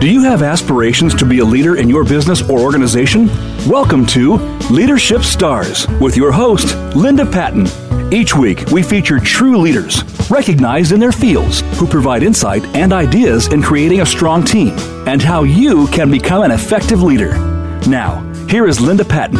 Do you have aspirations to be a leader in your business or organization? Welcome to Leadership Stars with your host, Linda Patten. Each week, we feature true leaders, recognized in their fields, who provide insight and ideas in creating a strong team and how you can become an effective leader. Now, here is Linda Patten.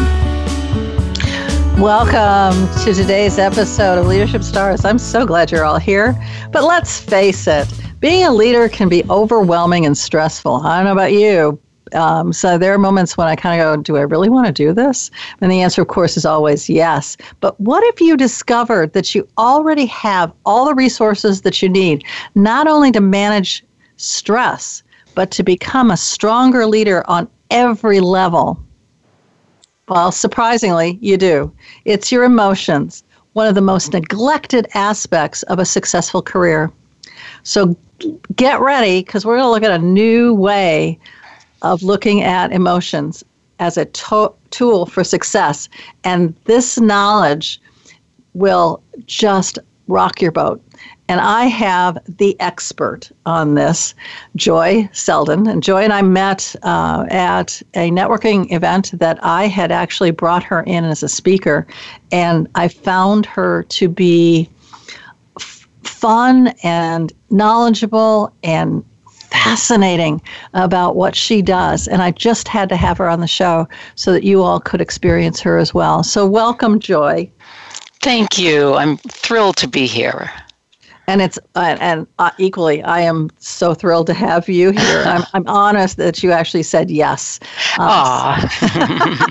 Welcome to today's episode of Leadership Stars. I'm so glad you're all here. But let's face it, being a leader can be overwhelming and stressful. I don't know about you. Um, so there are moments when I kind of go, do I really want to do this? And the answer, of course, is always yes. But what if you discovered that you already have all the resources that you need, not only to manage stress, but to become a stronger leader on every level? Well, surprisingly, you do. It's your emotions, one of the most neglected aspects of a successful career. So get ready because we're going to look at a new way of looking at emotions as a to- tool for success. And this knowledge will just rock your boat. And I have the expert on this, Joie Seldon. And Joie and I met uh, at a networking event that I had actually brought her in as a speaker. And I found her to be fun and knowledgeable and fascinating about what she does. And I just had to have her on the show so that you all could experience her as well. So, welcome, Joie. Thank you. I'm thrilled to be here. And it's uh, and uh, equally, I am so thrilled to have you here. I'm, I'm honest that you actually said yes. Uh,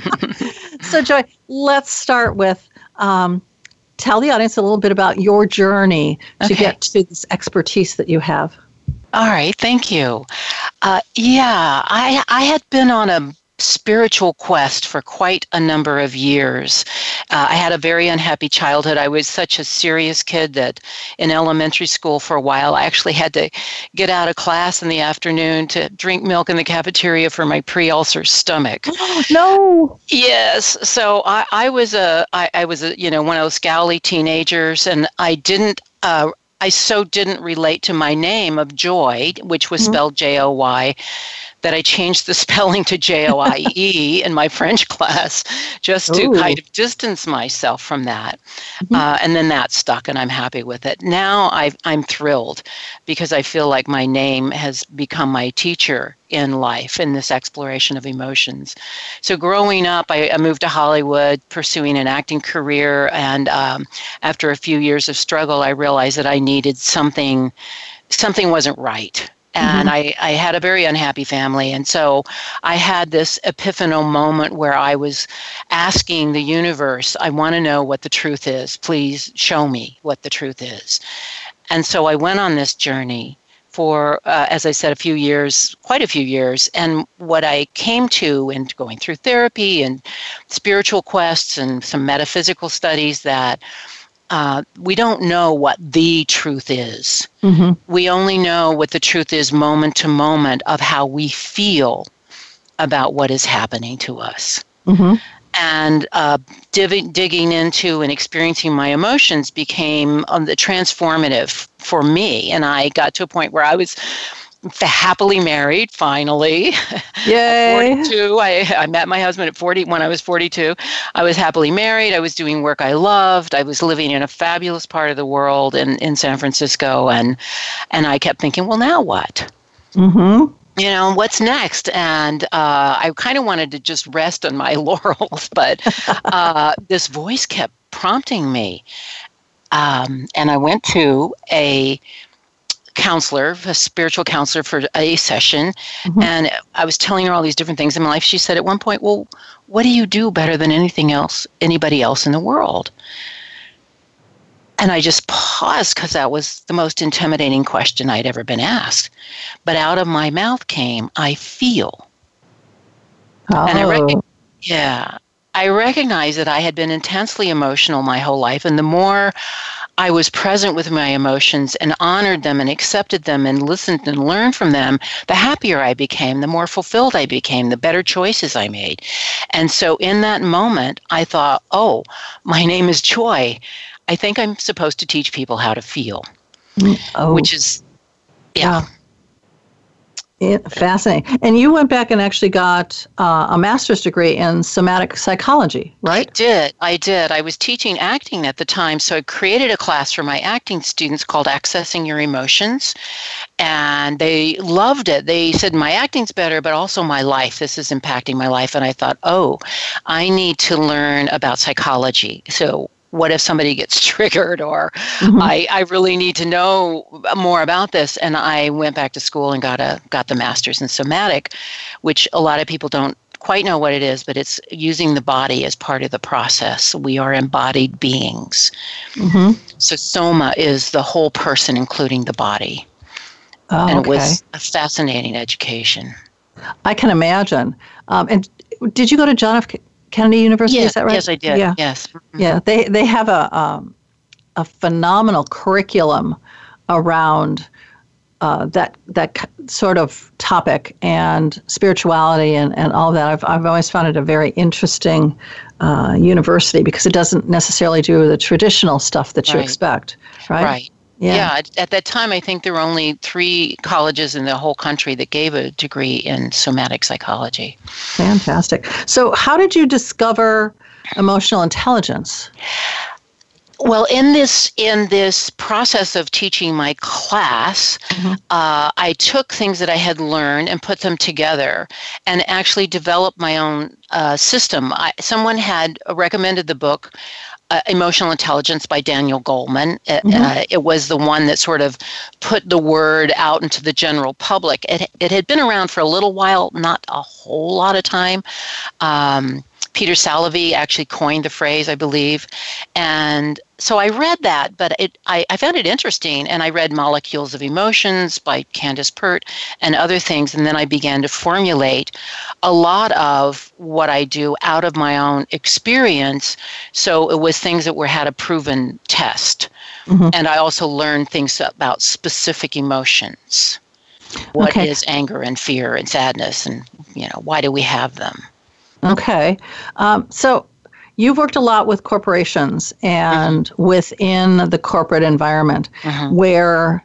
so, Joie, let's start with um, tell the audience a little bit about your journey to get to this expertise that you have. All right, thank you. Uh, yeah, I I had been on a spiritual quest for quite a number of years. Uh, I had a very unhappy childhood. I was such a serious kid that in elementary school for a while, I actually had to get out of class in the afternoon to drink milk in the cafeteria for my pre-ulcer stomach. no. Yes. So I, I was a I, I was a you know one of those scowly teenagers, and I didn't. Uh, I so didn't relate to my name of Joy, which was Mhm. spelled J O Y, that I changed the spelling to J O I E in my French class just to Ooh. kind of distance myself from that. Mhm. Uh, and then that stuck, and I'm happy with it. Now I've, I'm thrilled because I feel like my name has become my teacher in life in this exploration of emotions. So growing up, I, I moved to Hollywood, pursuing an acting career, and um, after a few years of struggle, I realized that I needed something. Something wasn't right. And I, I had a very unhappy family. And so I had this epiphanal moment where I was asking the universe, I want to know what the truth is. Please show me what the truth is. And so I went on this journey for, uh, as I said, a few years, quite a few years. And what I came to in going through therapy and spiritual quests and some metaphysical studies that uh, we don't know what the truth is. Mm-hmm. We only know what the truth is moment to moment of how we feel about what is happening to us Mm-hmm. and uh, div- digging into and experiencing my emotions became um, the transformative for me and i got to a point where i was happily married finally. Yay. 42 I, I met my husband at 40 when i was 42 i was happily married. I was doing work i loved. I was living in a fabulous part of the world in, in san francisco and and i kept thinking well now what? Mm-hmm. you know what's next? And uh, i kind of wanted to just rest on my laurels but uh, this voice kept prompting me. Um, and i went to a counselor a spiritual counselor for a session Mhm. and i was telling her all these different things in my life she said at one point well what do you do better than anything else anybody else in the world and I just paused because that was the most intimidating question I'd ever been asked. But out of my mouth came, I feel. Oh. And I reckon- Yeah. I recognized that I had been intensely emotional my whole life. And the more I was present with my emotions and honored them and accepted them and listened and learned from them, the happier I became, the more fulfilled I became, the better choices I made. And so in that moment, I thought, oh, my name is Joy. I think I'm supposed to teach people how to feel, mm, oh. which is, yeah. Yeah, fascinating. And you went back and actually got uh, a master's degree in somatic psychology, right? I did. I did. I was teaching acting at the time, so I created a class for my acting students called Accessing Your Emotions. And they loved it. They said, My acting's better, but also my life. This is impacting my life. And I thought, oh, I need to learn about psychology. So what if somebody gets triggered or mm-hmm. I, I really need to know more about this. And i went back to school and got a got the master's in somatic which a lot of people don't quite know what it is but it's using the body as part of the process. We are embodied beings. Mm-hmm. so soma is the whole person including the body. Oh, and it okay. was a fascinating education. I can imagine. Um, and did you go to john f Kennedy University. Yes, is that right? Yes, I did. Yeah. Yes. Mm-hmm. Yeah. They they have a um, a phenomenal curriculum around uh, that that sort of topic and spirituality and, and all that. I've I've always found it a very interesting uh, university because it doesn't necessarily do the traditional stuff that you right. expect. Right. Right. Yeah. yeah. At that time, I think there were only three colleges in the whole country that gave a degree in somatic psychology. Fantastic. So, how did you discover emotional intelligence? Well, in this in this process of teaching my class, mm-hmm. uh, I took things that I had learned and put them together, and actually developed my own uh, system. I, someone had recommended the book uh, Emotional Intelligence by Daniel Goleman. It, mm-hmm. uh, it, was the one that sort of put the word out into the general public. It, it had been around for a little while, not a whole lot of time. Um, Peter Salovey actually coined the phrase, I believe. And so I read that, but it, I, I found it interesting. And I read Molecules of Emotions by Candace Pert and other things. And then I began to formulate a lot of what I do out of my own experience. So it was things that were had a proven test. Mm-hmm. And I also learned things about specific emotions. What okay. is anger and fear and sadness and you know why do we have them Okay. Um, so you've worked a lot with corporations and mm-hmm. within the corporate environment mm-hmm. where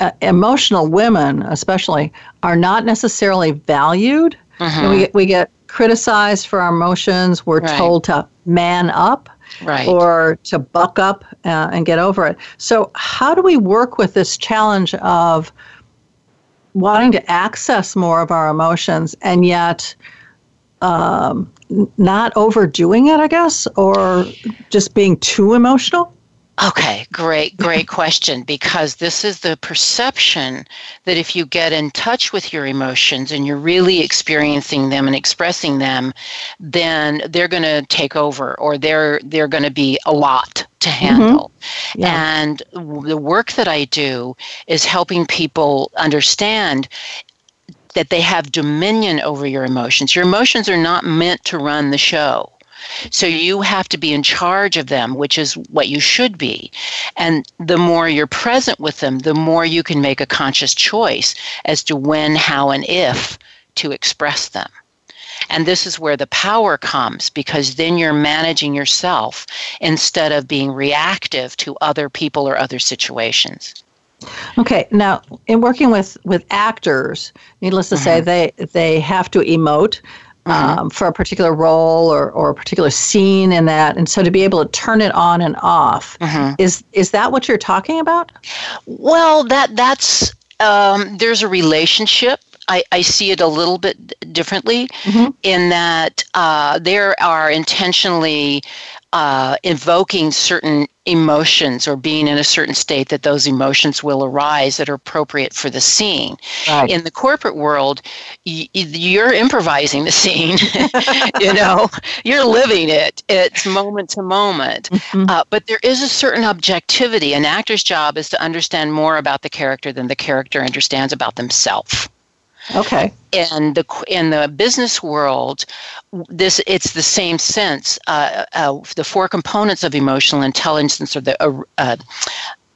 uh, emotional women, especially, are not necessarily valued. Mm-hmm. We, we get criticized for our emotions. We're right. told to man up. Right. Or to buck up uh, and get over it. So, how do we work with this challenge of wanting to access more of our emotions and yet um, not overdoing it, I guess, or just being too emotional? Okay, great, great question. Because this is the perception that if you get in touch with your emotions and you're really experiencing them and expressing them, then they're going to take over, or they're they're going to be a lot to mm-hmm. handle. Mm-hmm. Yeah. And the work that I do is helping people understand that they have dominion over your emotions. Your emotions are not meant to run the show. So you have to be in charge of them, which is what you should be. And the more you're present with them, the more you can make a conscious choice as to when, how, and if to express them. And this is where the power comes because then you're managing yourself instead of being reactive to other people or other situations. Okay, now in working with with actors, needless to mm-hmm. say, they they have to emote. Mm-hmm. Um, for a particular role or, or a particular scene in that and so to be able to turn it on and off mm-hmm. is is that what you're talking about well that that's um, there's a relationship I, I see it a little bit differently mm-hmm. in that uh, there are intentionally uh, invoking certain emotions or being in a certain state that those emotions will arise that are appropriate for the scene. Right. In the corporate world, y- you're improvising the scene. you know, you're living it. It's moment to moment. Mm-hmm. Uh, but there is a certain objectivity. An actor's job is to understand more about the character than the character understands about themselves. Okay. In the in the business world, this it's the same sense. Uh, uh, the four components of emotional intelligence are the uh,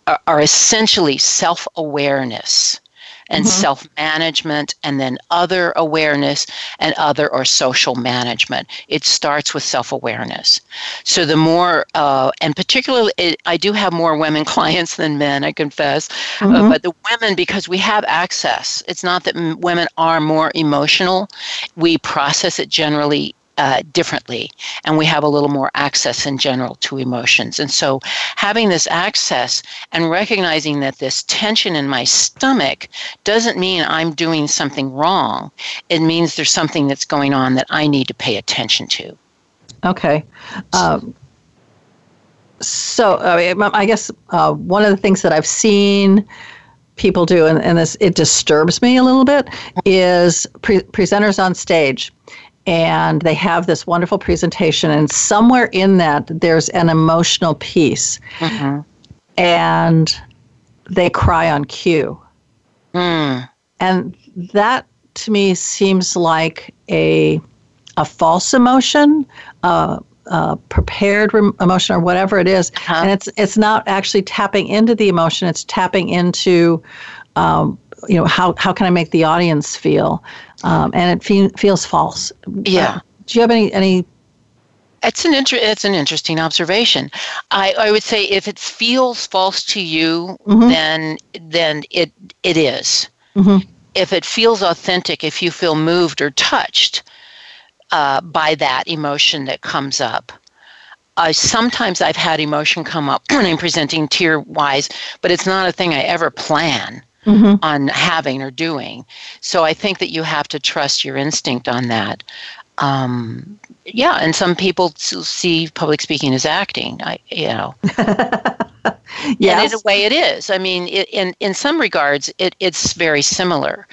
uh are essentially self awareness. And mm-hmm. self management, and then other awareness and other or social management. It starts with self awareness. So the more, uh, and particularly, it, I do have more women clients than men, I confess, uh, mm-hmm. uh, but the women, because we have access, it's not that m- women are more emotional, we process it generally uh, differently and we have a little more access in general to emotions. And so having this access and recognizing that this tension in my stomach doesn't mean I'm doing something wrong. It means there's something that's going on that I need to pay attention to. Okay. Um, so I, mean, I guess uh, one of the things that I've seen people do, and, and this it disturbs me a little bit, is pre- presenters on stage and they have this wonderful presentation and somewhere in that there's an emotional piece mm-hmm. and they cry on cue mm. and that to me seems like a a false emotion uh, uh, prepared re- emotion or whatever it is. Uh-huh. and it's it's not actually tapping into the emotion it's tapping into um, you know how, how can i make the audience feel um, and it fe- feels false yeah uh, do you have any any it's an inter- it's an interesting observation. I, I would say if it feels false to you, mm-hmm. then then it it is. Mm-hmm. If it feels authentic, if you feel moved or touched uh, by that emotion that comes up, uh, sometimes I've had emotion come up when I'm presenting tear wise, but it's not a thing I ever plan mm-hmm. on having or doing. So I think that you have to trust your instinct on that. Um, yeah, and some people see public speaking as acting. I, you know, yeah, in a way it is. I mean, it, in in some regards, it, it's very similar,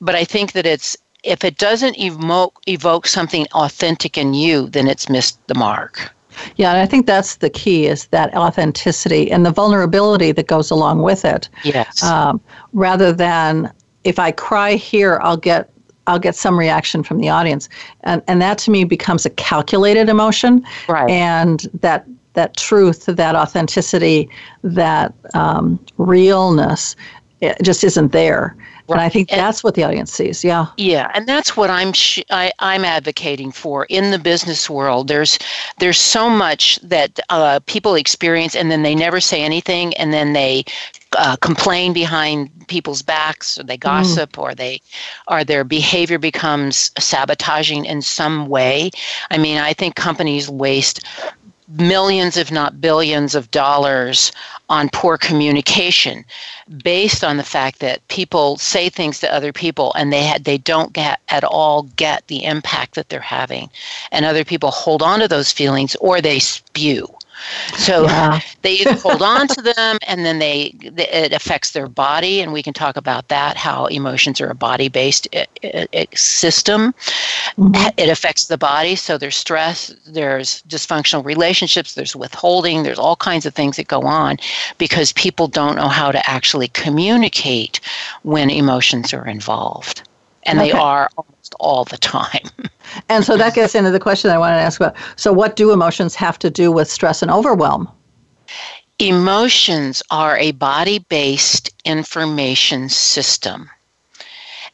but I think that it's if it doesn't evoke evoke something authentic in you, then it's missed the mark. Yeah, and I think that's the key is that authenticity and the vulnerability that goes along with it. Yes. Um, rather than if I cry here, I'll get I'll get some reaction from the audience, and and that to me becomes a calculated emotion. Right. And that that truth, that authenticity, that um, realness, just isn't there. Right. And I think and, that's what the audience sees. Yeah. Yeah, and that's what I'm sh- I, am advocating for in the business world. There's there's so much that uh, people experience, and then they never say anything, and then they uh, complain behind people's backs, or they mm. gossip, mm. or they or their behavior becomes sabotaging in some way. I mean, I think companies waste millions, if not billions, of dollars on poor communication based on the fact that people say things to other people and they had, they don't get at all get the impact that they're having. And other people hold on to those feelings or they spew so yeah. they either hold on to them and then they, it affects their body, and we can talk about that how emotions are a body based eh, eh, eh, system. Mm-hmm. It affects the body, so there's stress, there's dysfunctional relationships, there's withholding, there's all kinds of things that go on because people don't know how to actually communicate when emotions are involved. And okay. they are almost all the time. And so that gets into the question I wanted to ask about. So, what do emotions have to do with stress and overwhelm? Emotions are a body based information system.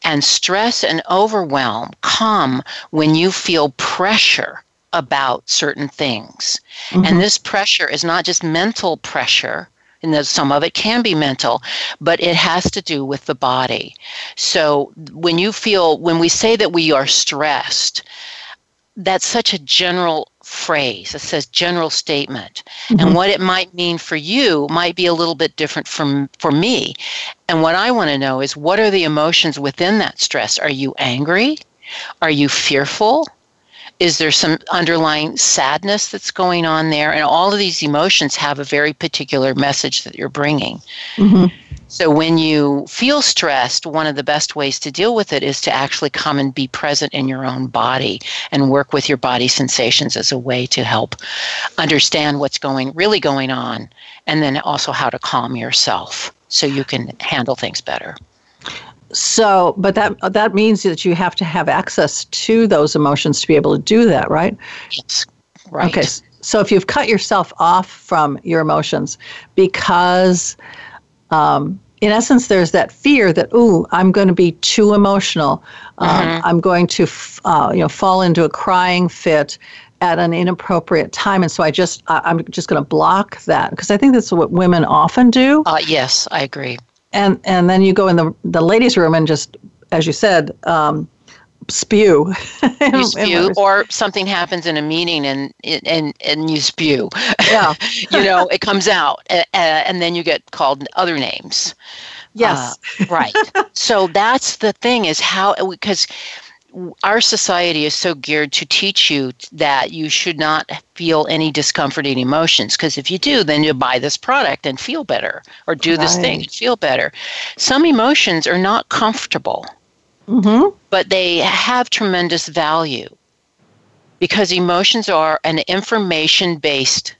And stress and overwhelm come when you feel pressure about certain things. Mm-hmm. And this pressure is not just mental pressure, and some of it can be mental, but it has to do with the body. So when you feel, when we say that we are stressed, that's such a general phrase. It says general statement. Mm-hmm. And what it might mean for you might be a little bit different from for me. And what I want to know is what are the emotions within that stress? Are you angry? Are you fearful? Is there some underlying sadness that's going on there? And all of these emotions have a very particular message that you're bringing. Mm-hmm. So when you feel stressed, one of the best ways to deal with it is to actually come and be present in your own body and work with your body sensations as a way to help understand what's going really going on and then also how to calm yourself so you can handle things better. So, but that that means that you have to have access to those emotions to be able to do that, right? Yes. Right. Okay. So if you've cut yourself off from your emotions because um, in essence, there's that fear that, ooh, I'm going to be too emotional. Um, mm-hmm. I'm going to, f- uh, you know, fall into a crying fit at an inappropriate time, and so I just, I, am just going to block that because I think that's what women often do. Uh, yes, I agree. And and then you go in the the ladies' room and just, as you said. Um, spew. you spew, or something happens in a meeting and and and you spew. Yeah, you know it comes out, uh, and then you get called other names. Yes, uh, right. so that's the thing is how because our society is so geared to teach you that you should not feel any discomforting emotions because if you do then you buy this product and feel better or do right. this thing and feel better some emotions are not comfortable mm-hmm. but they have tremendous value because emotions are an information based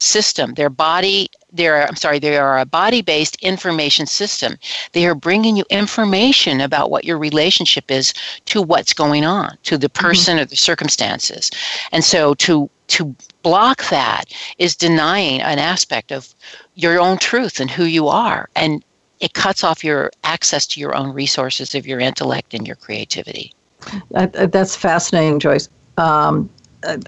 system. Their body, they're, I'm sorry, they are a body based information system. They are bringing you information about what your relationship is to what's going on, to the mm-hmm. person mm-hmm. or the circumstances. And so to to block that is denying an aspect of your own truth and who you are. And it cuts off your access to your own resources of your intellect and your creativity. that's fascinating, Joyce. Um,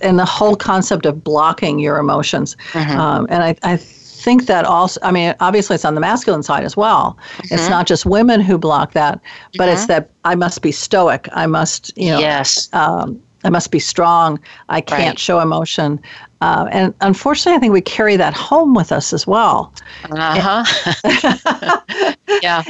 and the whole concept of blocking your emotions. Mm-hmm. Um, and I, I think that also, I mean, obviously it's on the masculine side as well. Mm-hmm. It's not just women who block that, but mm-hmm. it's that I must be stoic. I must, you know, yes. Um, I must be strong. I can't right. show emotion. Uh, and unfortunately, I think we carry that home with us as well. Uh huh. yeah.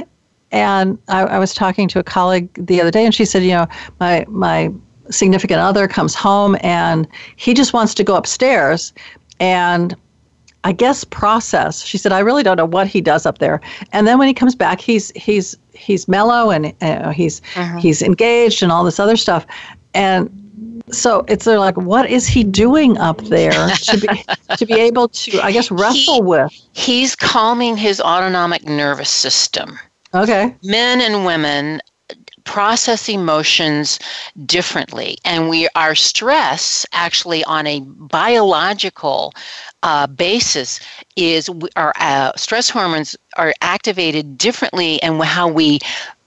And I, I, was talking to a colleague the other day, and she said, you know, my my significant other comes home and he just wants to go upstairs and I guess process. She said, I really don't know what he does up there. And then when he comes back, he's he's he's mellow and uh, he's uh-huh. he's engaged and all this other stuff. And so it's like, what is he doing up there to be to be able to, I guess, wrestle he, with? He's calming his autonomic nervous system. Okay. Men and women process emotions differently and we our stress actually on a biological uh, basis is our uh, stress hormones are activated differently and how we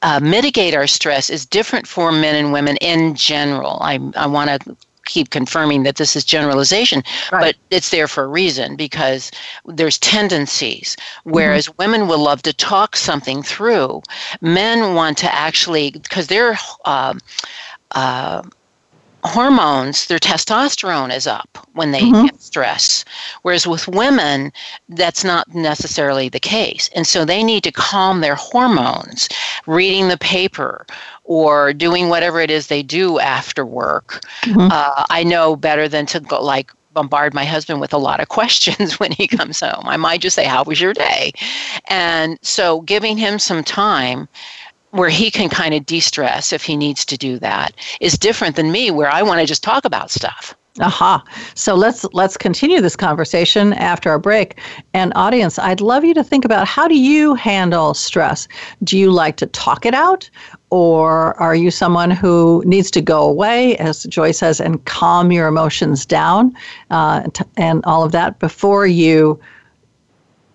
uh, mitigate our stress is different for men and women in general. I, I want to keep confirming that this is generalization, right. but it's there for a reason because there's tendencies. Whereas mm-hmm. women will love to talk something through, men want to actually because they're. Uh, uh, hormones, their testosterone is up when they mm-hmm. get stress. Whereas with women, that's not necessarily the case. And so they need to calm their hormones, reading the paper or doing whatever it is they do after work. Mm-hmm. Uh, I know better than to go like bombard my husband with a lot of questions when he comes home. I might just say, How was your day? And so giving him some time where he can kind of de-stress if he needs to do that is different than me where I want to just talk about stuff. Aha. So let's let's continue this conversation after our break. And audience, I'd love you to think about how do you handle stress? Do you like to talk it out or are you someone who needs to go away as Joie says and calm your emotions down uh, and all of that before you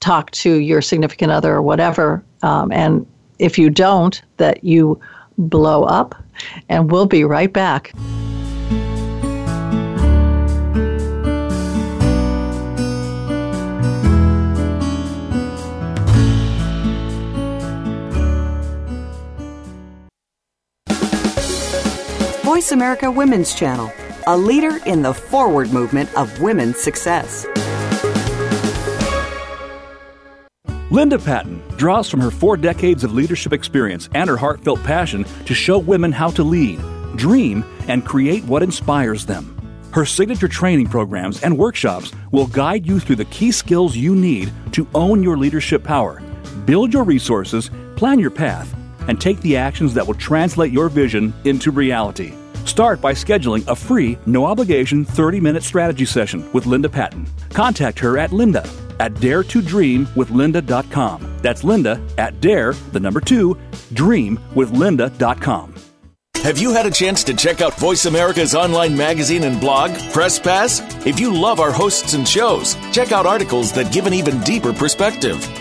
talk to your significant other or whatever um, and if you don't, that you blow up. And we'll be right back. Voice America Women's Channel, a leader in the forward movement of women's success. Linda Patten draws from her four decades of leadership experience and her heartfelt passion to show women how to lead, dream, and create what inspires them. Her signature training programs and workshops will guide you through the key skills you need to own your leadership power, build your resources, plan your path, and take the actions that will translate your vision into reality. Start by scheduling a free, no obligation 30 minute strategy session with Linda Patten. Contact her at linda at daretodreamwithlinda.com. That's Linda at dare, the number two, dreamwithlinda.com. Have you had a chance to check out Voice America's online magazine and blog, Press Pass? If you love our hosts and shows, check out articles that give an even deeper perspective.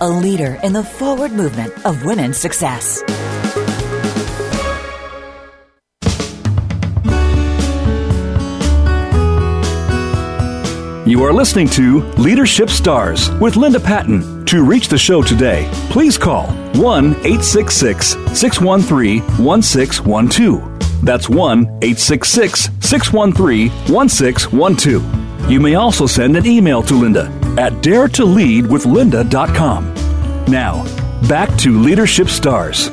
a leader in the forward movement of women's success. You are listening to Leadership Stars with Linda Patten. To reach the show today, please call 1 866 613 1612. That's 1 866 613 1612. You may also send an email to Linda at daretoleadwithlinda.com. Now, back to Leadership Stars.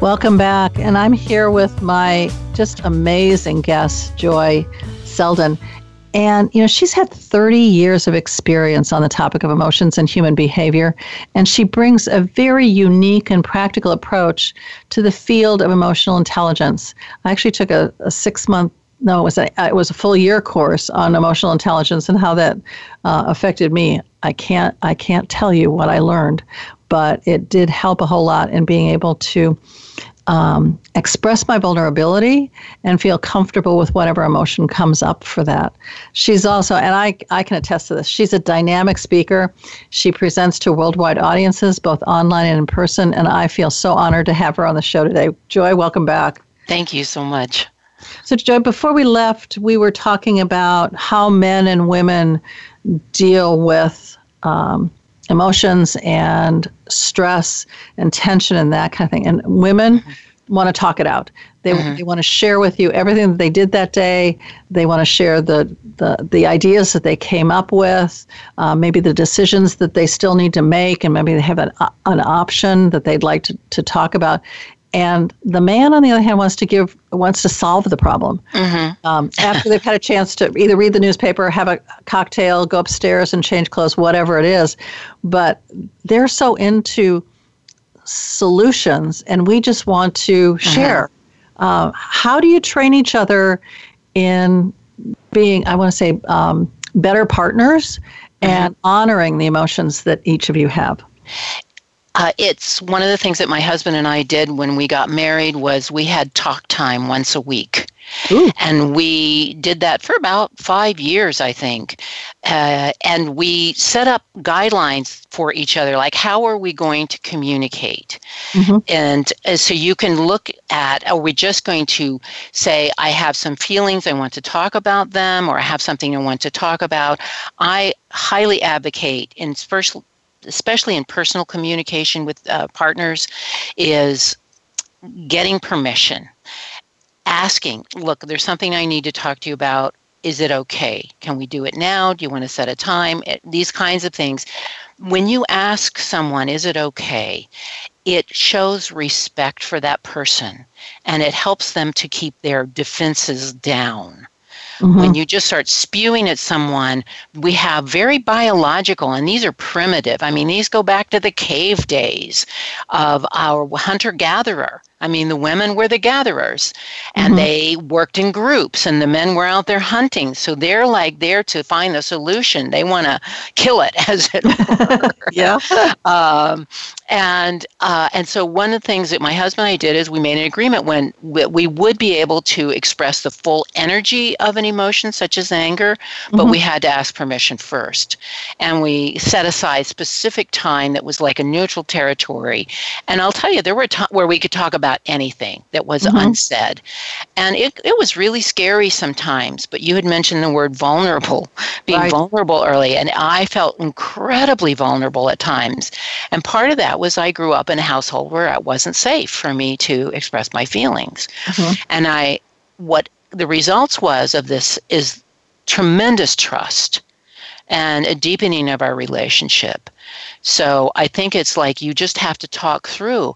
Welcome back. And I'm here with my just amazing guest, Joie Seldon. And, you know, she's had 30 years of experience on the topic of emotions and human behavior. And she brings a very unique and practical approach to the field of emotional intelligence. I actually took a, a six month no, it was a it was a full year course on emotional intelligence and how that uh, affected me. I can't I can't tell you what I learned, but it did help a whole lot in being able to um, express my vulnerability and feel comfortable with whatever emotion comes up for that. She's also, and I, I can attest to this, she's a dynamic speaker. She presents to worldwide audiences, both online and in person, and I feel so honored to have her on the show today. Joie, welcome back. Thank you so much. So, Joie, before we left, we were talking about how men and women deal with um, emotions and stress and tension and that kind of thing. And women mm-hmm. want to talk it out. They, mm-hmm. they want to share with you everything that they did that day. They want to share the, the, the ideas that they came up with, uh, maybe the decisions that they still need to make, and maybe they have an, an option that they'd like to, to talk about and the man on the other hand wants to give wants to solve the problem mm-hmm. um, after they've had a chance to either read the newspaper have a cocktail go upstairs and change clothes whatever it is but they're so into solutions and we just want to mm-hmm. share uh, how do you train each other in being i want to say um, better partners mm-hmm. and honoring the emotions that each of you have uh, it's one of the things that my husband and I did when we got married was we had talk time once a week. Ooh. And we did that for about five years, I think. Uh, and we set up guidelines for each other, like how are we going to communicate? Mm-hmm. And uh, so you can look at are we just going to say, I have some feelings, I want to talk about them, or I have something I want to talk about? I highly advocate in first especially in personal communication with uh, partners, is getting permission, asking, look, there's something I need to talk to you about. Is it okay? Can we do it now? Do you want to set a time? It, these kinds of things. When you ask someone, is it okay? It shows respect for that person and it helps them to keep their defenses down. Mm-hmm. When you just start spewing at someone, we have very biological, and these are primitive. I mean, these go back to the cave days of our hunter gatherer. I mean, the women were the gatherers and mm-hmm. they worked in groups, and the men were out there hunting. So they're like there to find the solution. They want to kill it, as it were. yeah. Um, and uh, and so one of the things that my husband and I did is we made an agreement when we would be able to express the full energy of an emotion, such as anger, but mm-hmm. we had to ask permission first. And we set aside specific time that was like a neutral territory. And I'll tell you, there were times where we could talk about about anything that was mm-hmm. unsaid. And it, it was really scary sometimes, but you had mentioned the word vulnerable, being right. vulnerable early, and I felt incredibly vulnerable at times. And part of that was I grew up in a household where it wasn't safe for me to express my feelings. Mm-hmm. And I, what the results was of this is tremendous trust and a deepening of our relationship. So I think it's like you just have to talk through,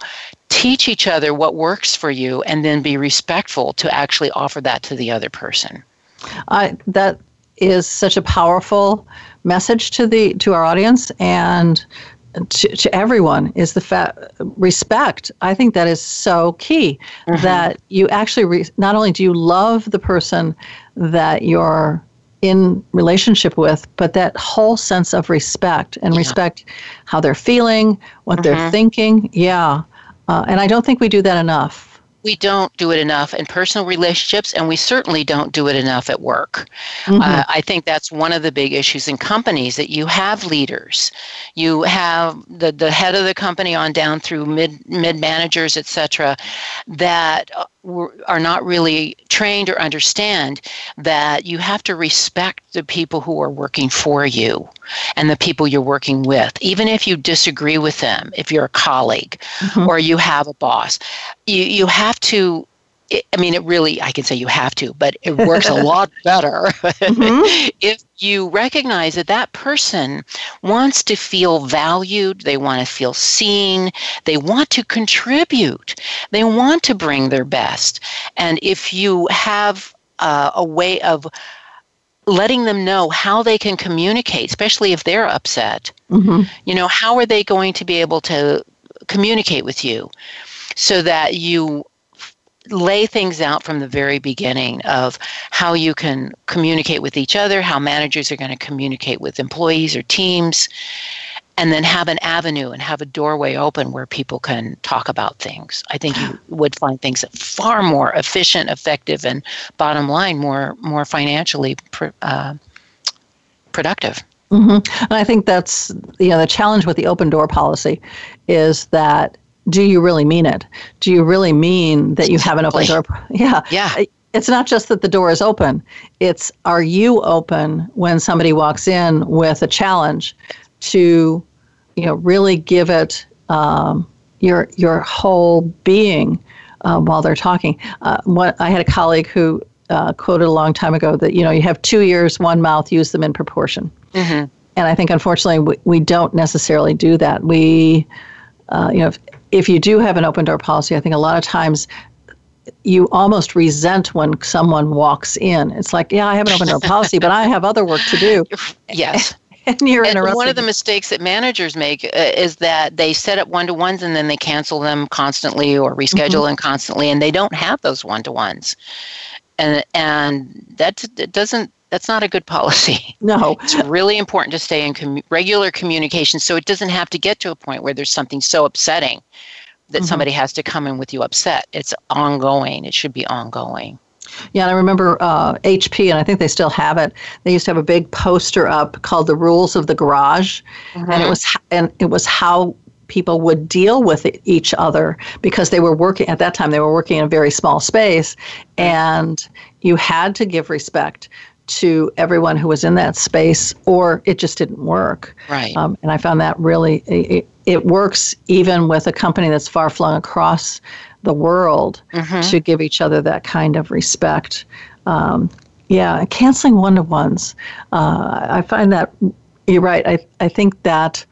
teach each other what works for you, and then be respectful to actually offer that to the other person. I that is such a powerful message to the to our audience and to, to everyone is the fact respect i think that is so key mm-hmm. that you actually re- not only do you love the person that you're in relationship with, but that whole sense of respect and yeah. respect how they're feeling, what mm-hmm. they're thinking. Yeah. Uh, and I don't think we do that enough we don't do it enough in personal relationships, and we certainly don't do it enough at work. Mm-hmm. Uh, I think that's one of the big issues in companies that you have leaders, you have the, the head of the company on down through mid mid managers, etc., that are not really trained or understand that you have to respect the people who are working for you and the people you're working with, even if you disagree with them, if you're a colleague mm-hmm. or you have a boss. You, you have to I mean, it really, I can say you have to, but it works a lot better mm-hmm. if you recognize that that person wants to feel valued, they want to feel seen, they want to contribute, they want to bring their best. And if you have uh, a way of letting them know how they can communicate, especially if they're upset, mm-hmm. you know, how are they going to be able to communicate with you so that you lay things out from the very beginning of how you can communicate with each other, how managers are going to communicate with employees or teams, and then have an avenue and have a doorway open where people can talk about things. I think you would find things far more efficient, effective, and bottom line, more more financially uh, productive. Mm-hmm. And I think that's you know the challenge with the open door policy is that do you really mean it? Do you really mean that you have an open door? Yeah. Yeah. It's not just that the door is open. It's are you open when somebody walks in with a challenge to, you know, really give it um, your your whole being uh, while they're talking. Uh, what I had a colleague who uh, quoted a long time ago that you know you have two ears, one mouth, use them in proportion. Mm-hmm. And I think unfortunately we, we don't necessarily do that. We uh, you know, if, you do have an open door policy, I think a lot of times you almost resent when someone walks in. It's like, yeah, I have an open door policy, but I have other work to do. Yes. and you're and interrupted. One of the mistakes that managers make uh, is that they set up one to ones and then they cancel them constantly or reschedule mm-hmm. them constantly, and they don't have those one to ones. And and that doesn't that's not a good policy. No. it's really important to stay in com- regular communication so it doesn't have to get to a point where there's something so upsetting that mm-hmm. somebody has to come in with you upset. It's ongoing. It should be ongoing. Yeah, and I remember uh, HP, and I think they still have it. They used to have a big poster up called "The Rules of the Garage," mm-hmm. and it was and it was how people would deal with each other because they were working at that time. They were working in a very small space, and you had to give respect to everyone who was in that space, or it just didn't work. Right. Um, and I found that really it, it, works even with a company that's far flung across the world mm-hmm. to give each other that kind of respect. Um, yeah, canceling one to ones. Uh, I find that you're right. I I think that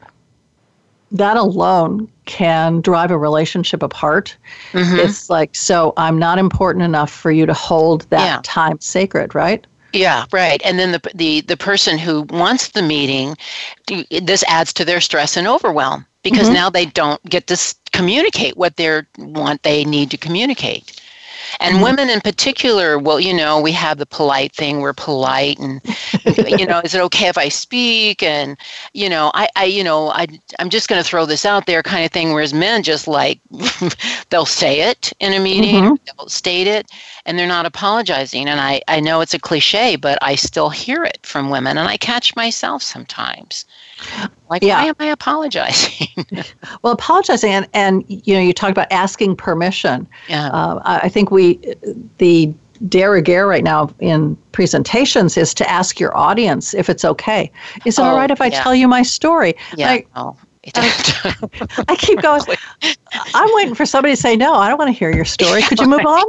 that alone can drive a relationship apart. Mm-hmm. It's like, so I'm not important enough for you to hold that yeah. time sacred, right? Yeah, right. And then the the the person who wants the meeting, this adds to their stress and overwhelm because mm-hmm. now they don't get to communicate what they want they need to communicate. And mm-hmm. women in particular, well, you know, we have the polite thing. We're polite, and you know, is it okay if I speak? And you know, I, I you know, I, I'm just going to throw this out there, kind of thing. Whereas men just like they'll say it in a meeting, mm-hmm. they'll state it, and they're not apologizing. And I, I know it's a cliche, but I still hear it from women, and I catch myself sometimes. Like, yeah. why am I apologizing? well, apologizing, and, and you know, you talked about asking permission. Yeah. Uh, I think we, the de rigueur right now in presentations is to ask your audience if it's okay. Is it oh, all right if I yeah. tell you my story? Yeah. Like, oh. I keep going. I'm waiting for somebody to say no. I don't want to hear your story. Could you move on?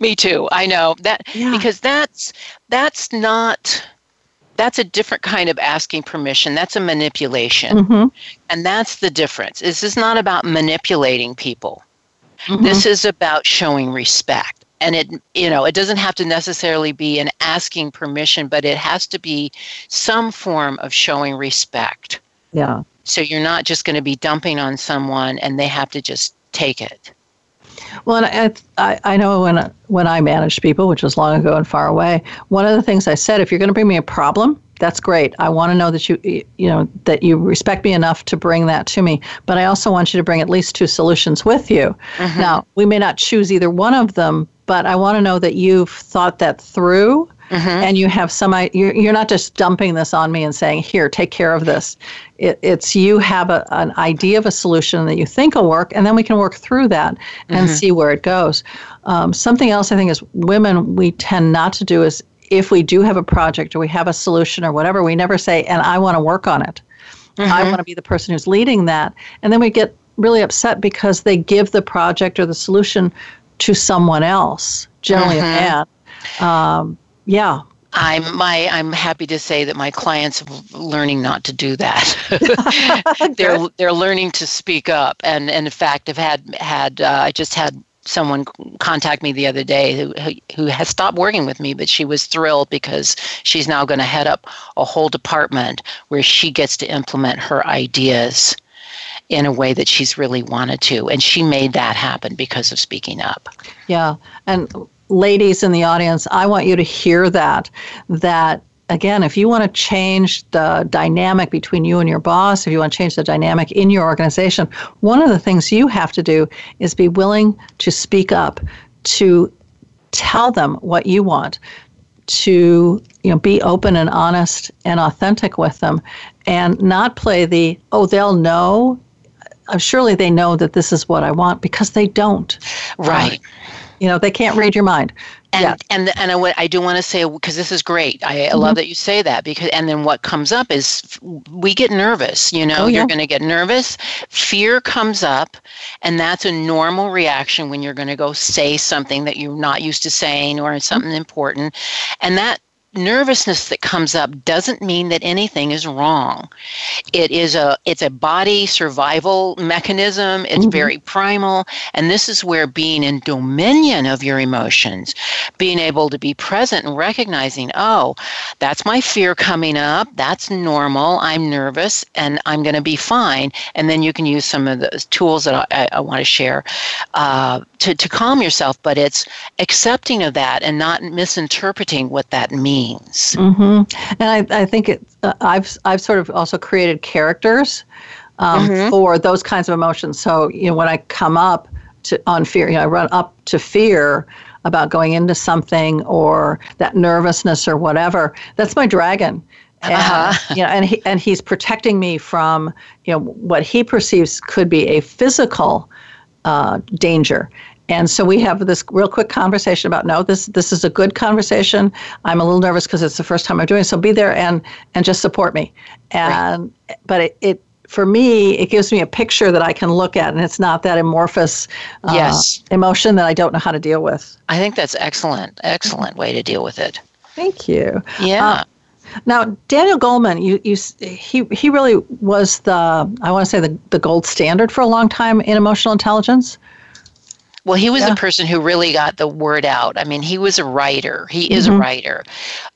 Me too. I know that yeah. because that's that's not that's a different kind of asking permission. That's a manipulation, mm-hmm. and that's the difference. This is not about manipulating people. Mm-hmm. This is about showing respect. And it, you know, it doesn't have to necessarily be an asking permission, but it has to be some form of showing respect. Yeah. So you're not just going to be dumping on someone and they have to just take it. Well, and I, I know when when I managed people, which was long ago and far away, one of the things I said, if you're going to bring me a problem, that's great. I want to know that you you know that you respect me enough to bring that to me. But I also want you to bring at least two solutions with you. Mm-hmm. Now, we may not choose either one of them, but I want to know that you've thought that through Mm-hmm. and you have some you're, you're not just dumping this on me and saying here take care of this it, it's you have a, an idea of a solution that you think will work and then we can work through that and mm-hmm. see where it goes um, something else i think is women we tend not to do is if we do have a project or we have a solution or whatever we never say and i want to work on it mm-hmm. i want to be the person who's leading that and then we get really upset because they give the project or the solution to someone else generally a man um, yeah. I'm my I'm happy to say that my clients are learning not to do that. they're they're learning to speak up, and, and in fact, I've had had uh, I just had someone contact me the other day who who has stopped working with me, but she was thrilled because she's now going to head up a whole department where she gets to implement her ideas in a way that she's really wanted to, and she made that happen because of speaking up. Yeah, and ladies in the audience, I want you to hear that, that again, if you want to change the dynamic between you and your boss, if you want to change the dynamic in your organization, one of the things you have to do is be willing to speak up, to tell them what you want, to you know be open and honest and authentic with them, and not play the oh they'll know. Uh, surely they know that this is what I want because they don't. Right. Uh, you know, they can't read your mind. And yeah. and and I, I do want to say because this is great. I, I mm-hmm. love that you say that because and then what comes up is we get nervous. You know, oh, yeah. you're going to get nervous. Fear comes up, and that's a normal reaction when you're going to go say something that you're not used to saying or something important, and that nervousness that comes up doesn't mean that anything is wrong. It is a it's a body survival mechanism. It's mm-hmm. very primal, and this is where being in dominion of your emotions, being able to be present and recognizing, oh, that's my fear coming up. That's normal. I'm nervous, and I'm going to be fine. And then you can use some of the tools that I, I want to share uh, to to calm yourself. But it's accepting of that and not misinterpreting what that means. Mm-hmm. And I, I think it, uh, I've I've sort of also created characters um, mm-hmm. for those kinds of emotions. So you know when I come up to on fear, you know I run up to fear about going into something or that nervousness or whatever. That's my dragon. And, uh-huh. you know, and he, and he's protecting me from you know what he perceives could be a physical uh, danger. And so we have this real quick conversation about no, this this is a good conversation. I'm a little nervous because it's the first time I'm doing it. So be there and and just support me. And right. but it, it for me, it gives me a picture that I can look at, and it's not that amorphous uh, yes. emotion that I don't know how to deal with. I think that's excellent, excellent way to deal with it. Thank you. Yeah. Uh, now, Daniel Goleman, you, you, he, he really was the, I want to say, the, the gold standard for a long time in emotional intelligence. Well, he was yeah. a person who really got the word out. I mean, he was a writer. He is mm-hmm. a writer.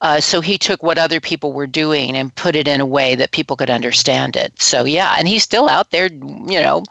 Uh, so he took what other people were doing and put it in a way that people could understand it. So yeah, and he's still out there, you know,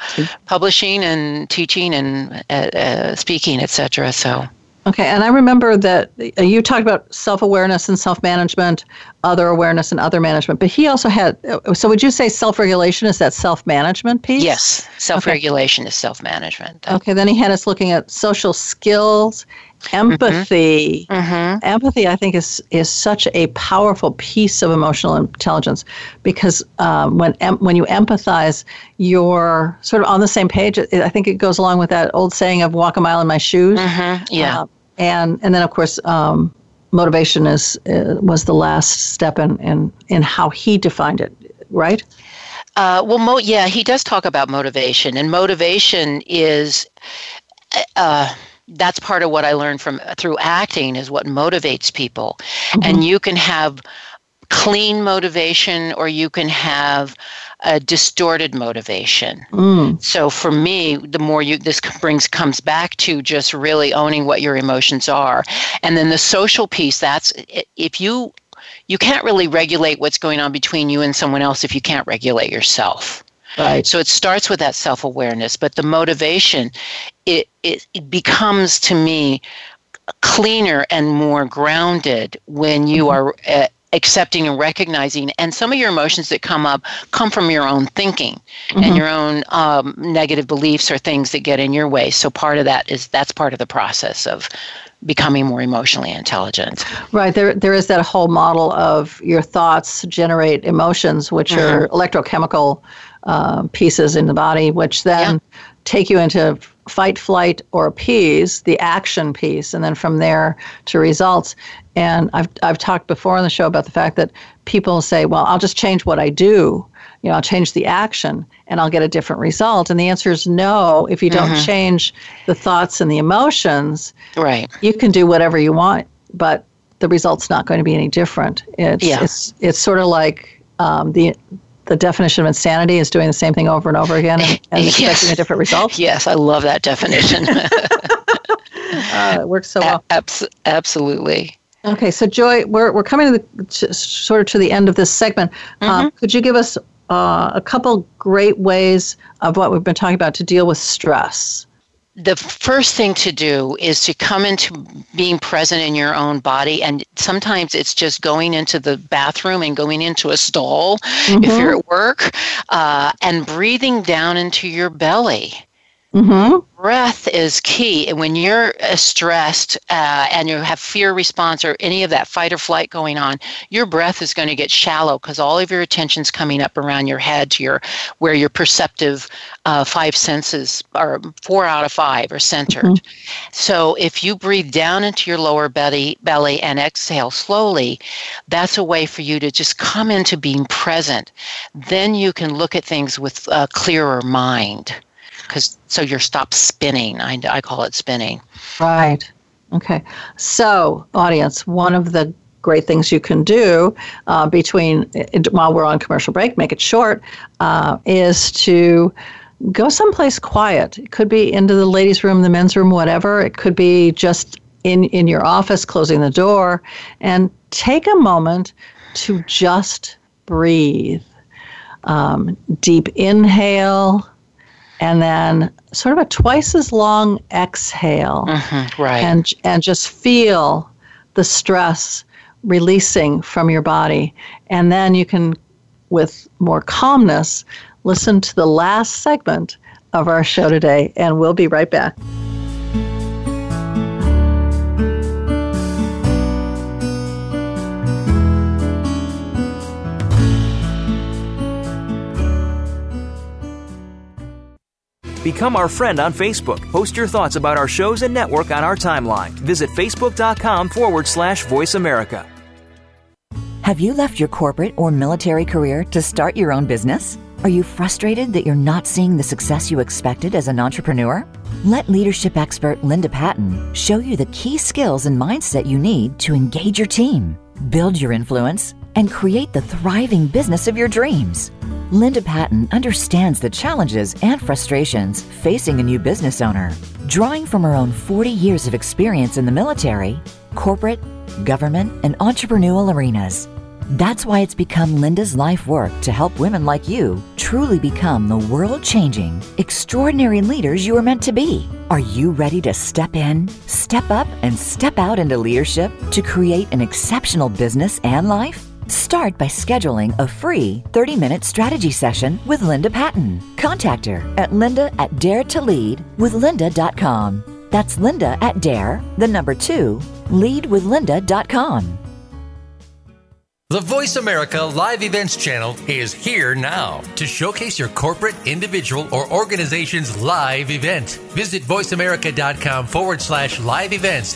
publishing and teaching and uh, uh, speaking, etc. So Okay, and I remember that uh, you talked about self awareness and self management, other awareness and other management, but he also had. Uh, so, would you say self regulation is that self management piece? Yes, self regulation okay. is self management. Okay, then he had us looking at social skills, empathy. Mm-hmm. Mm-hmm. Empathy, I think, is is such a powerful piece of emotional intelligence because um, when em- when you empathize, you're sort of on the same page. I think it goes along with that old saying of "walk a mile in my shoes." Mm-hmm. Yeah. Uh, and and then of course um, motivation is uh, was the last step in, in in how he defined it right Uh, well, mo- yeah, he does talk about motivation, and motivation is uh, that's part of what I learned from through acting is what motivates people, mm-hmm. and you can have clean motivation or you can have a distorted motivation. Mm. So for me, the more you this brings comes back to just really owning what your emotions are. And then the social piece that's if you you can't really regulate what's going on between you and someone else if you can't regulate yourself. Right. So it starts with that self-awareness, but the motivation it, it, it becomes to me cleaner and more grounded when you mm-hmm. are uh, accepting and recognizing and some of your emotions that come up come from your own thinking mm-hmm. and your own um, negative beliefs or things that get in your way so part of that is that's part of the process of becoming more emotionally intelligent right there there is that whole model of your thoughts generate emotions which mm-hmm. are electrochemical uh, pieces in the body which then yeah. take you into fight, flight, or appease, the action piece, and then from there to results. And I've, I've talked before on the show about the fact that people say, well, I'll just change what I do. You know, I'll change the action and I'll get a different result. And the answer is no. If you don't mm-hmm. change the thoughts and the emotions, right, you can do whatever you want, but the result's not going to be any different. It's yeah. it's it's sort of like um, the the definition of insanity is doing the same thing over and over again and, and yes. expecting a different result. Yes, I love that definition. uh, it works so well. Abs- absolutely. Okay, so Joie, we're, we're coming to the to, sort of to the end of this segment. Um, mm-hmm. Um, could you give us uh, a couple great ways of what we've been talking about to deal with stress? the first thing to do is to come into being present in your own body and sometimes it's just going into the bathroom and going into a stall mm-hmm. if you're at work uh, and breathing down into your belly Mm-hmm. Breath is key. And when you're stressed uh, and you have fear response or any of that fight or flight going on, your breath is going to get shallow because all of your attention's coming up around your head to your where your perceptive uh, five senses are four out of five are centered. Mm-hmm. So if you breathe down into your lower belly belly and exhale slowly, that's a way for you to just come into being present. Then you can look at things with a clearer mind because so you're stopped spinning. I, I call it spinning. Right. Okay. So, audience, one of the great things you can do uh, between while we're on commercial break, make it short, uh, is to go someplace quiet. It could be into the ladies' room, the men's room, whatever. It could be just in in your office, closing the door, and take a moment to just breathe. Um, deep inhale and then sort of a twice as long exhale. Mm-hmm, right. And and just feel the stress releasing from your body. And then you can with more calmness listen to the last segment of our show today and we'll be right back Become our friend on Facebook. Post your thoughts about our shows and network on our timeline. Visit facebook.com forward slash voice America. Have you left your corporate or military career to start your own business? Are you frustrated that you're not seeing the success you expected as an entrepreneur? Let leadership expert Linda Patten show you the key skills and mindset you need to engage your team, build your influence, and create the thriving business of your dreams. Linda Patten understands the challenges and frustrations facing a new business owner. Drawing from her own 40 years of experience in the military, corporate, government, and entrepreneurial arenas. That's why it's become Linda's life work to help women like you truly become the world changing, extraordinary leaders you are meant to be. Are you ready to step in, step up, and step out into leadership to create an exceptional business and life? Start by scheduling a free 30 minute strategy session with Linda Patten. Contact her at linda at daretoleadwithlinda.com. That's Linda at dare, the number two, leadwithlinda.com. The Voice America Live Events channel is here now to showcase your corporate, individual, or organization's live event. Visit voiceamerica.com forward slash live events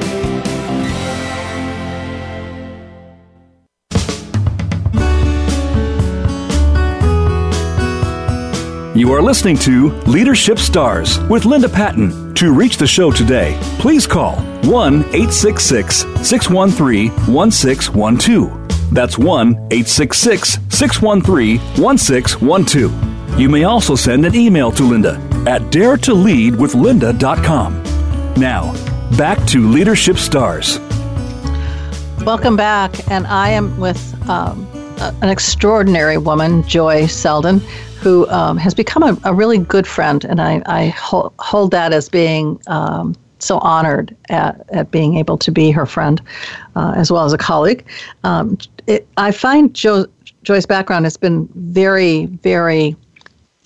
You are listening to Leadership Stars with Linda Patten. To reach the show today, please call 1 866 613 1612. That's 1 866 613 1612. You may also send an email to Linda at daretoleadwithlinda.com. Now, back to Leadership Stars. Welcome back, and I am with um, an extraordinary woman, Joie Seldon, who um, has become a, a, really good friend, and I, I hold, hold that as being um, so honored at, at being able to be her friend, uh, as well as a colleague. Um, it, I find jo- Joie's background has been very, very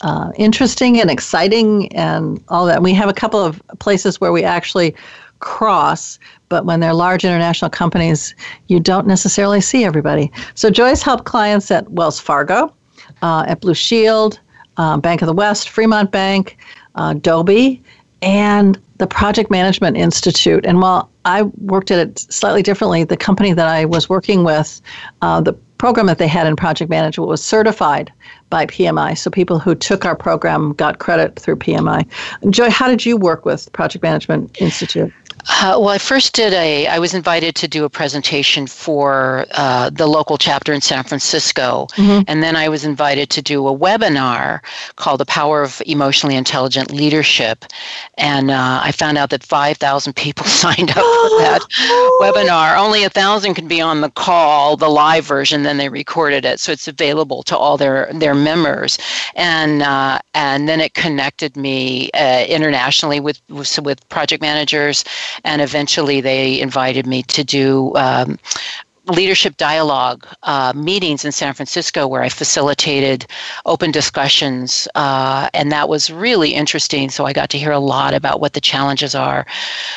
uh, interesting and exciting and all that. We have a couple of places where we actually cross, but when they're large international companies, you don't necessarily see everybody. So Joie's helped clients at Wells Fargo, uh, at Blue Shield, uh, Bank of the West, Fremont Bank, uh, Dobie, and the Project Management Institute. And while I worked at it slightly differently, the company that I was working with, uh, the program that they had in project management was certified by PMI. So people who took our program got credit through PMI. Joie, how did you work with Project Management Institute? Uh, well, I first did a, I was invited to do a presentation for uh, the local chapter in San Francisco. Mm-hmm. And then I was invited to do a webinar called The Power of Emotionally Intelligent Leadership. And uh, I found out that 5,000 people signed up for that webinar. Only 1,000 can be on the call, the live version, then they recorded it. So it's available to all their, their members. And, uh, and then it connected me uh, internationally with, with, with project managers and eventually they invited me to do um, leadership dialogue uh, meetings in San Francisco where I facilitated open discussions, uh, and that was really interesting. So I got to hear a lot about what the challenges are.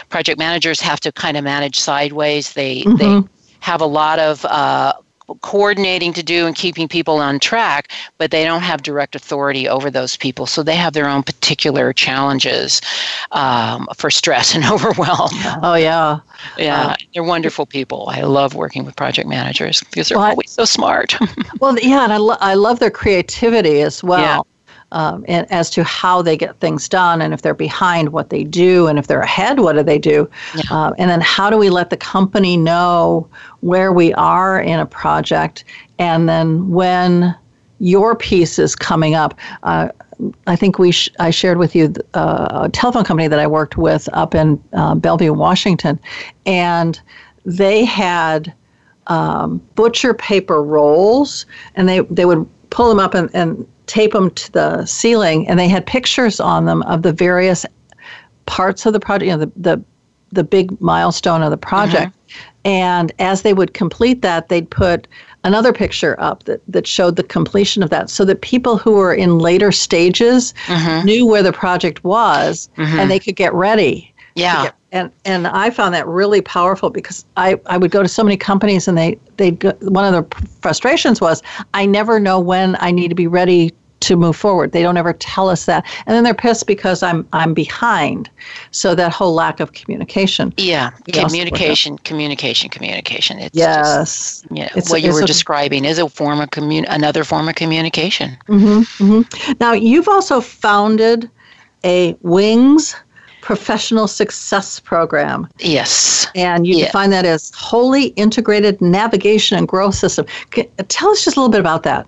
Project managers have to kind of manage sideways. They mm-hmm. they have a lot of uh, coordinating to do and keeping people on track, but they don't have direct authority over those people. So they have their own particular challenges um, for stress and overwhelm. Oh, yeah. Yeah, uh, they're wonderful people. I love working with project managers because they're well, always so smart. well, yeah, and I, lo- I love their creativity as well. Yeah um, and as to how they get things done and if they're behind what they do and if they're ahead what do they do yeah. uh, and then how do we let the company know where we are in a project and then when your piece is coming up uh, I think we sh- I shared with you uh, a telephone company that I worked with up in uh, Bellevue, Washington, and they had um, butcher paper rolls, and they they would pull them up and, and tape them to the ceiling, and they had pictures on them of the various parts of the project, you know, the the, the big milestone of the project. Mm-hmm. And as they would complete that, they'd put another picture up that, that showed the completion of that so that people who were in later stages mm-hmm. knew where the project was mm-hmm. and they could get ready Yeah. And and I found that really powerful because I, I would go to so many companies and they they one of the frustrations was I never know when I need to be ready to move forward. They don't ever tell us that. And then they're pissed because I'm I'm behind. So that whole lack of communication. Yeah. Communication, communication, communication. It's yes. Just, yeah. What you were a, describing is a form of commun another form of communication. Mm-hmm, mm-hmm. Now you've also founded a wings professional success program. Yes. And you yeah. define that as wholly integrated navigation and growth system. Can, tell us just a little bit about that.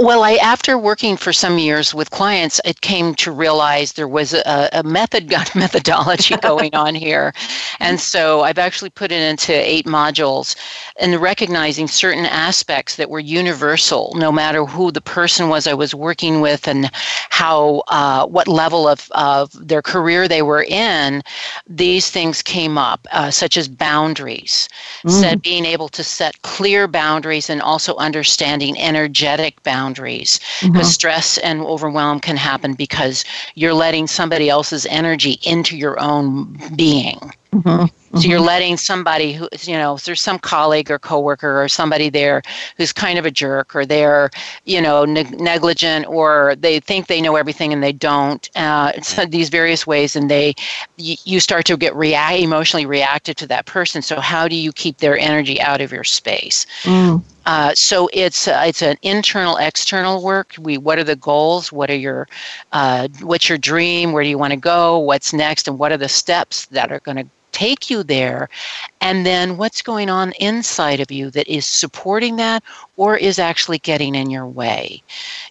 Well, I after working for some years with clients, it came to realize there was a, a method methodology going on here, and so I've actually put it into eight modules, and recognizing certain aspects that were universal, no matter who the person was I was working with, and how uh, what level of of their career they were in. These things came up, uh, such as boundaries, mm. set, being able to set clear boundaries, and also understanding energetic boundaries boundaries because mm-hmm. stress and overwhelm can happen because you're letting somebody else's energy into your own being. Mm-hmm. So you're mm-hmm. letting somebody who, you know, there's some colleague or coworker or somebody there who's kind of a jerk or they're, you know, negligent or they think they know everything and they don't. Uh, these various ways, and they, you start to get react emotionally reactive to that person. So how do you keep their energy out of your space? Mm. Uh, so it's uh, it's an internal external work. We what are the goals? What are your uh, what's your dream? Where do you want to go? What's next? And what are the steps that are going to take you there? And then what's going on inside of you that is supporting that or is actually getting in your way?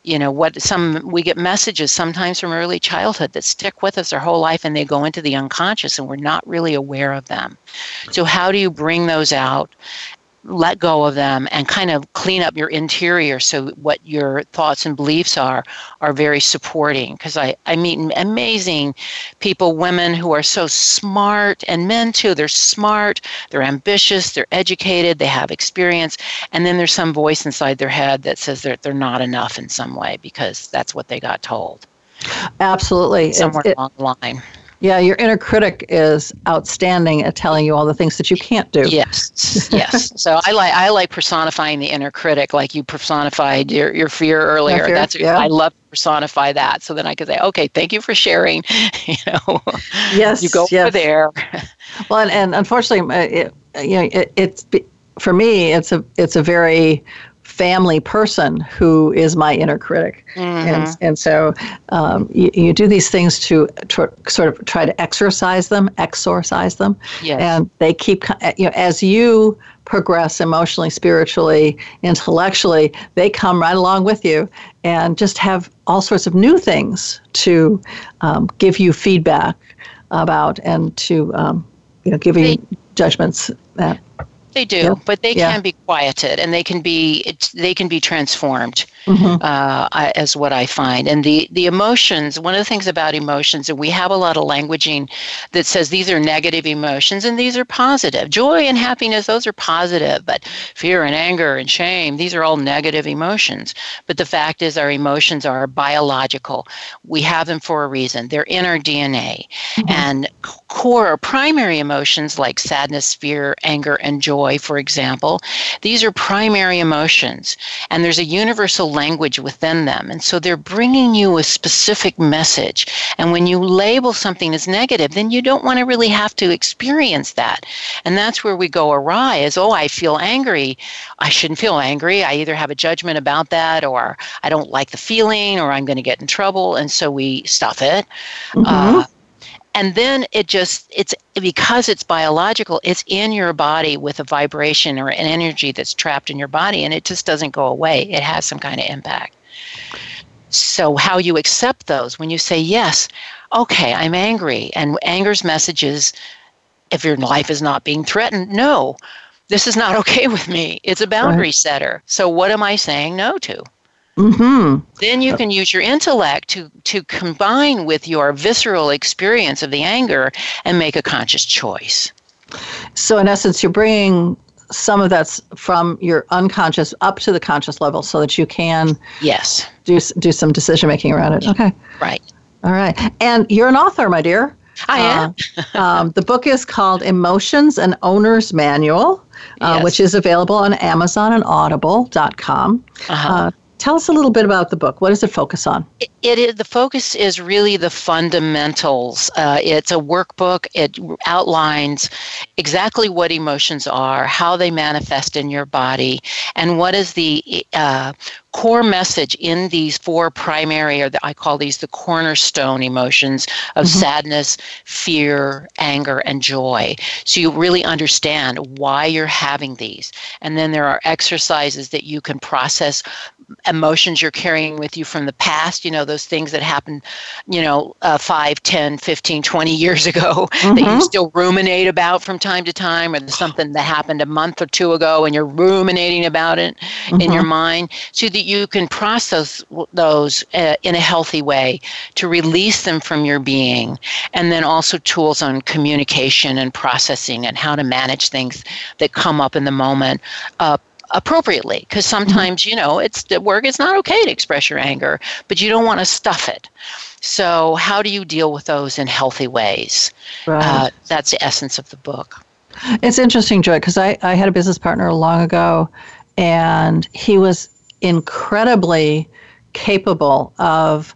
You know what some we get messages sometimes from early childhood that stick with us our whole life and they go into the unconscious and we're not really aware of them. So how do you bring those out let go of them and kind of clean up your interior so what your thoughts and beliefs are are very supporting. Because I, I meet amazing people women who are so smart and men too. They're smart they're ambitious they're educated they have experience and then there's some voice inside their head that says they're, they're not enough in some way because that's what they got told. Absolutely. Somewhere it, along the line yeah, your inner critic is outstanding at telling you all the things that you can't do. Yes, yes. so I like I like personifying the inner critic, like you personified your, your fear earlier. Fear, That's yeah. I love to personify that, so then I could say, okay, thank you for sharing. you know, yes, you go yes. over there. well, and, and unfortunately, uh, it, you know, it, it's for me, it's a it's a very family person who is my inner critic. Mm-hmm. And, and so um, you, you do these things to tr- sort of try to exercise them, exorcise them. Yes. And they keep, you know, as you progress emotionally, spiritually, intellectually, they come right along with you and just have all sorts of new things to um, give you feedback about and to, um, you know, give you judgments that they do, yeah. but they yeah. can be quieted and they can be they can be transformed mm-hmm. uh, as what I find. And the the emotions. One of the things about emotions, and we have a lot of languaging that says these are negative emotions and these are positive. Joy and happiness, those are positive, but fear and anger and shame, these are all negative emotions. But the fact is, our emotions are biological. We have them for a reason. They're in our DNA, mm-hmm. and core or primary emotions like sadness, fear, anger, and joy, for example, these are primary emotions, and there's a universal language within them. And so they're bringing you a specific message. And when you label something as negative, then you don't want to really have to experience that. And that's where we go awry is, oh, I feel angry. I shouldn't feel angry. I either have a judgment about that, or I don't like the feeling, or I'm going to get in trouble. And so we stuff it. Mm-hmm. Uh, and then it just it's because it's biological it's in your body with a vibration or an energy that's trapped in your body and it just doesn't go away. It has some kind of impact. So how you accept those when you say yes okay i'm angry and anger's messages if your life is not being threatened no this is not okay with me. It's a boundary right. setter. So what am i saying no to Mm-hmm. Then you can use your intellect to, to combine with your visceral experience of the anger and make a conscious choice. So, in essence, you're bringing some of that's from your unconscious up to the conscious level so that you can yes do, do some decision making around it. Okay. Right. All right. And you're an author, my dear. I am. Uh, um, the book is called Emotions and Owner's Manual, uh, Yes. which is available on Amazon and Audible.com. Uh-huh. Uh, tell us a little bit about the book. What does it focus on? It, it is the focus is really the fundamentals. Uh, it's a workbook. It outlines exactly what emotions are, how they manifest in your body, and what is the uh, core message in these four primary, or the, I call these the cornerstone emotions of mm-hmm. sadness, fear, anger, and joy. So you really understand why you're having these. And then there are exercises that you can process emotions you're carrying with you from the past, you know, those things that happened, you know, uh, 5, 10, 15, 20 years ago that you mm-hmm. still ruminate about from time to time, or something that happened a month or two ago and you're ruminating about it in mm-hmm. your mind, so that you can process those uh, in a healthy way to release them from your being. And then also tools on communication and processing and how to manage things that come up in the moment. Uh, appropriately because sometimes you know it's at work it's not okay to express your anger but you don't want to stuff it so how do you deal with those in healthy ways Right. uh, that's the essence of the book It's interesting, Joie, because I, I had a business partner long ago, and he was incredibly capable of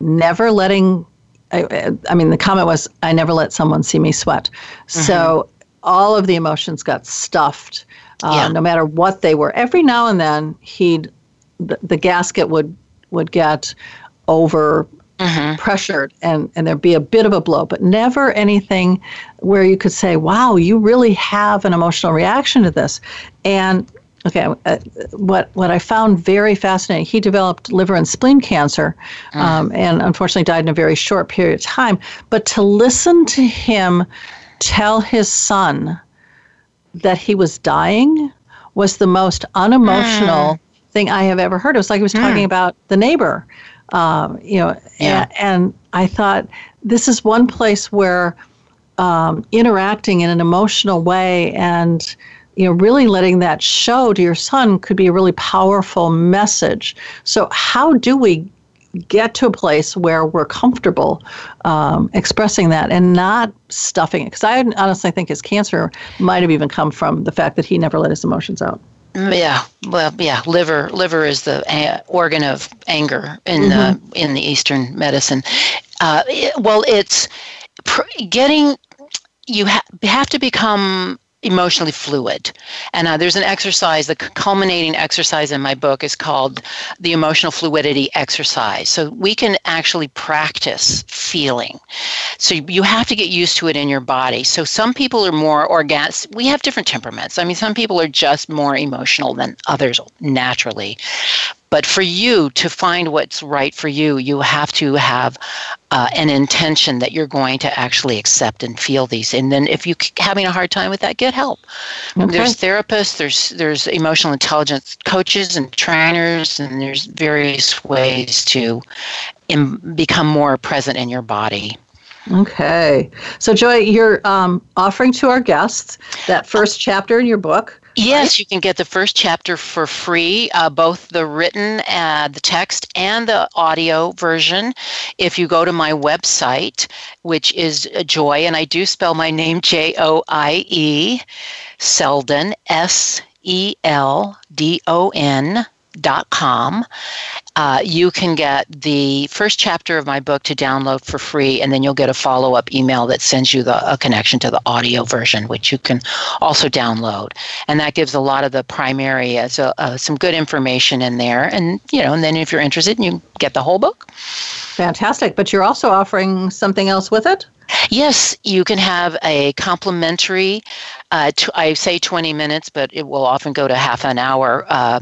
never letting. I, I mean, the comment was, I never let someone see me sweat. So all of the emotions got stuffed, uh, Yeah. no matter what they were. Every now and then, he'd the, the gasket would would get over pressured and, and there'd be a bit of a blow, but never anything where you could say, wow, you really have an emotional reaction to this. And okay, uh, what, what I found very fascinating, he developed liver and spleen cancer um, and unfortunately died in a very short period of time. But to listen to him tell his son that he was dying was the most unemotional thing I have ever heard. It was like he was talking about the neighbor, um, you know, Yeah. and, and I thought this is one place where um, interacting in an emotional way and you know really letting that show to your son could be a really powerful message. So how do we get to a place where we're comfortable um, expressing that and not stuffing it? Because I honestly think his cancer might have even come from the fact that he never let his emotions out. yeah well yeah liver liver is the uh, organ of anger in the in the eastern medicine uh, it- well it's pr- getting you ha- have to become emotionally fluid. And uh, there's an exercise, the culminating exercise in my book is called the emotional fluidity exercise. So we can actually practice feeling. So you have to get used to it in your body. So some people are more organic. We have different temperaments. I mean, some people are just more emotional than others naturally. But for you to find what's right for you, you have to have uh, an intention that you're going to actually accept and feel these. And then if you're having a hard time with that, get help. There's therapists, there's there's emotional intelligence coaches and trainers, and there's various ways to Im- become more present in your body. Okay. So, Joie, you're um, offering to our guests that first chapter in your book. Yes, you can get the first chapter for free, uh, both the written, uh, the text, and the audio version. If you go to my website, which is uh, Joie, and I do spell my name J O I E, Seldon, S E L D O N dot com. Uh, you can get the first chapter of my book to download for free, and then you'll get a follow up email that sends you the, a connection to the audio version, which you can also download. And that gives a lot of the primary as a, uh, some good information in there. And you know, and then if you're interested, you get the whole book. Fantastic. But you're also offering something else with it? Yes, you can have a complimentary, uh, t- I say 20 minutes, but it will often go to half an hour. Uh,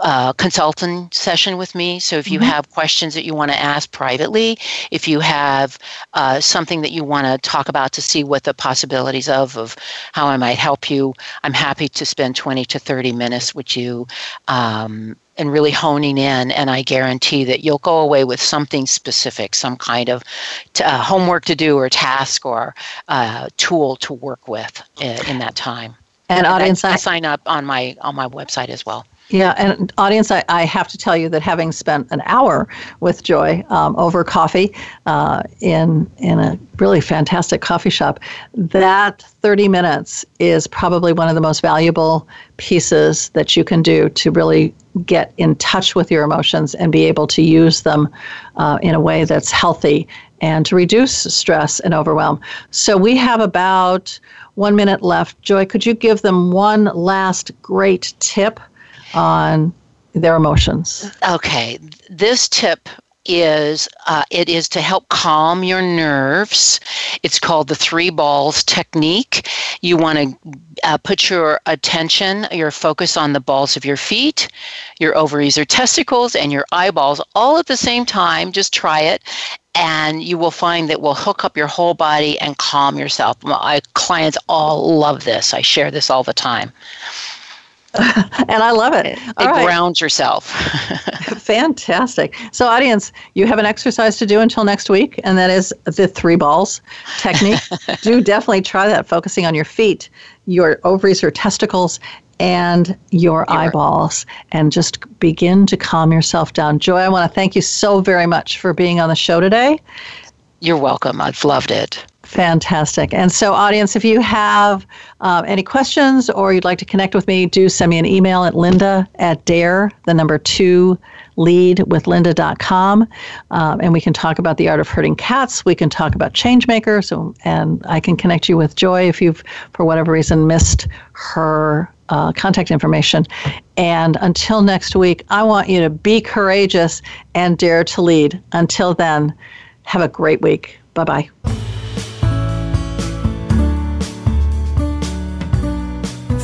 uh, consultant session with me. So if you have questions that you want to ask privately, if you have uh, something that you want to talk about to see what the possibilities of of how I might help you, I'm happy to spend 20 to 30 minutes with you. Um, and really honing in, and I guarantee that you'll go away with something specific, some kind of t- uh, homework to do, or task, or uh, tool to work with in, in that time. And audience, I, I, I sign up on my on my website as well. Yeah, and audience, I, I have to tell you that having spent an hour with Joie um, over coffee uh, in in a really fantastic coffee shop, that 30 minutes is probably one of the most valuable pieces that you can do to really get in touch with your emotions and be able to use them uh, in a way that's healthy and to reduce stress and overwhelm. So we have about one minute left. Joie, could you give them one last great tip on their emotions? Okay. This tip is uh, it is to help calm your nerves. It's called the three balls technique. You want to uh, put your attention, your focus on the balls of your feet, your ovaries or testicles, and your eyeballs all at the same time. Just try it. And you will find that will hook up your whole body and calm yourself. My clients all love this. I share this all the time. and I love it. It, it right. grounds yourself. Fantastic. So, audience, you have an exercise to do until next week, and that is the three balls technique. do definitely try that, focusing on your feet, your ovaries or testicles, and your, your eyeballs, and just begin to calm yourself down. Joie, I want to thank you so very much for being on the show today. You're welcome. I've loved it. Fantastic. And so, audience, if you have um, any questions or you'd like to connect with me, do send me an email at linda at dare, the number two, lead with linda.com. Um, and we can talk about the art of herding cats. We can talk about changemakers. and I can connect you with Joie if you've, for whatever reason, missed her uh, contact information. And until next week, I want you to be courageous and dare to lead. Until then, have a great week. Bye bye.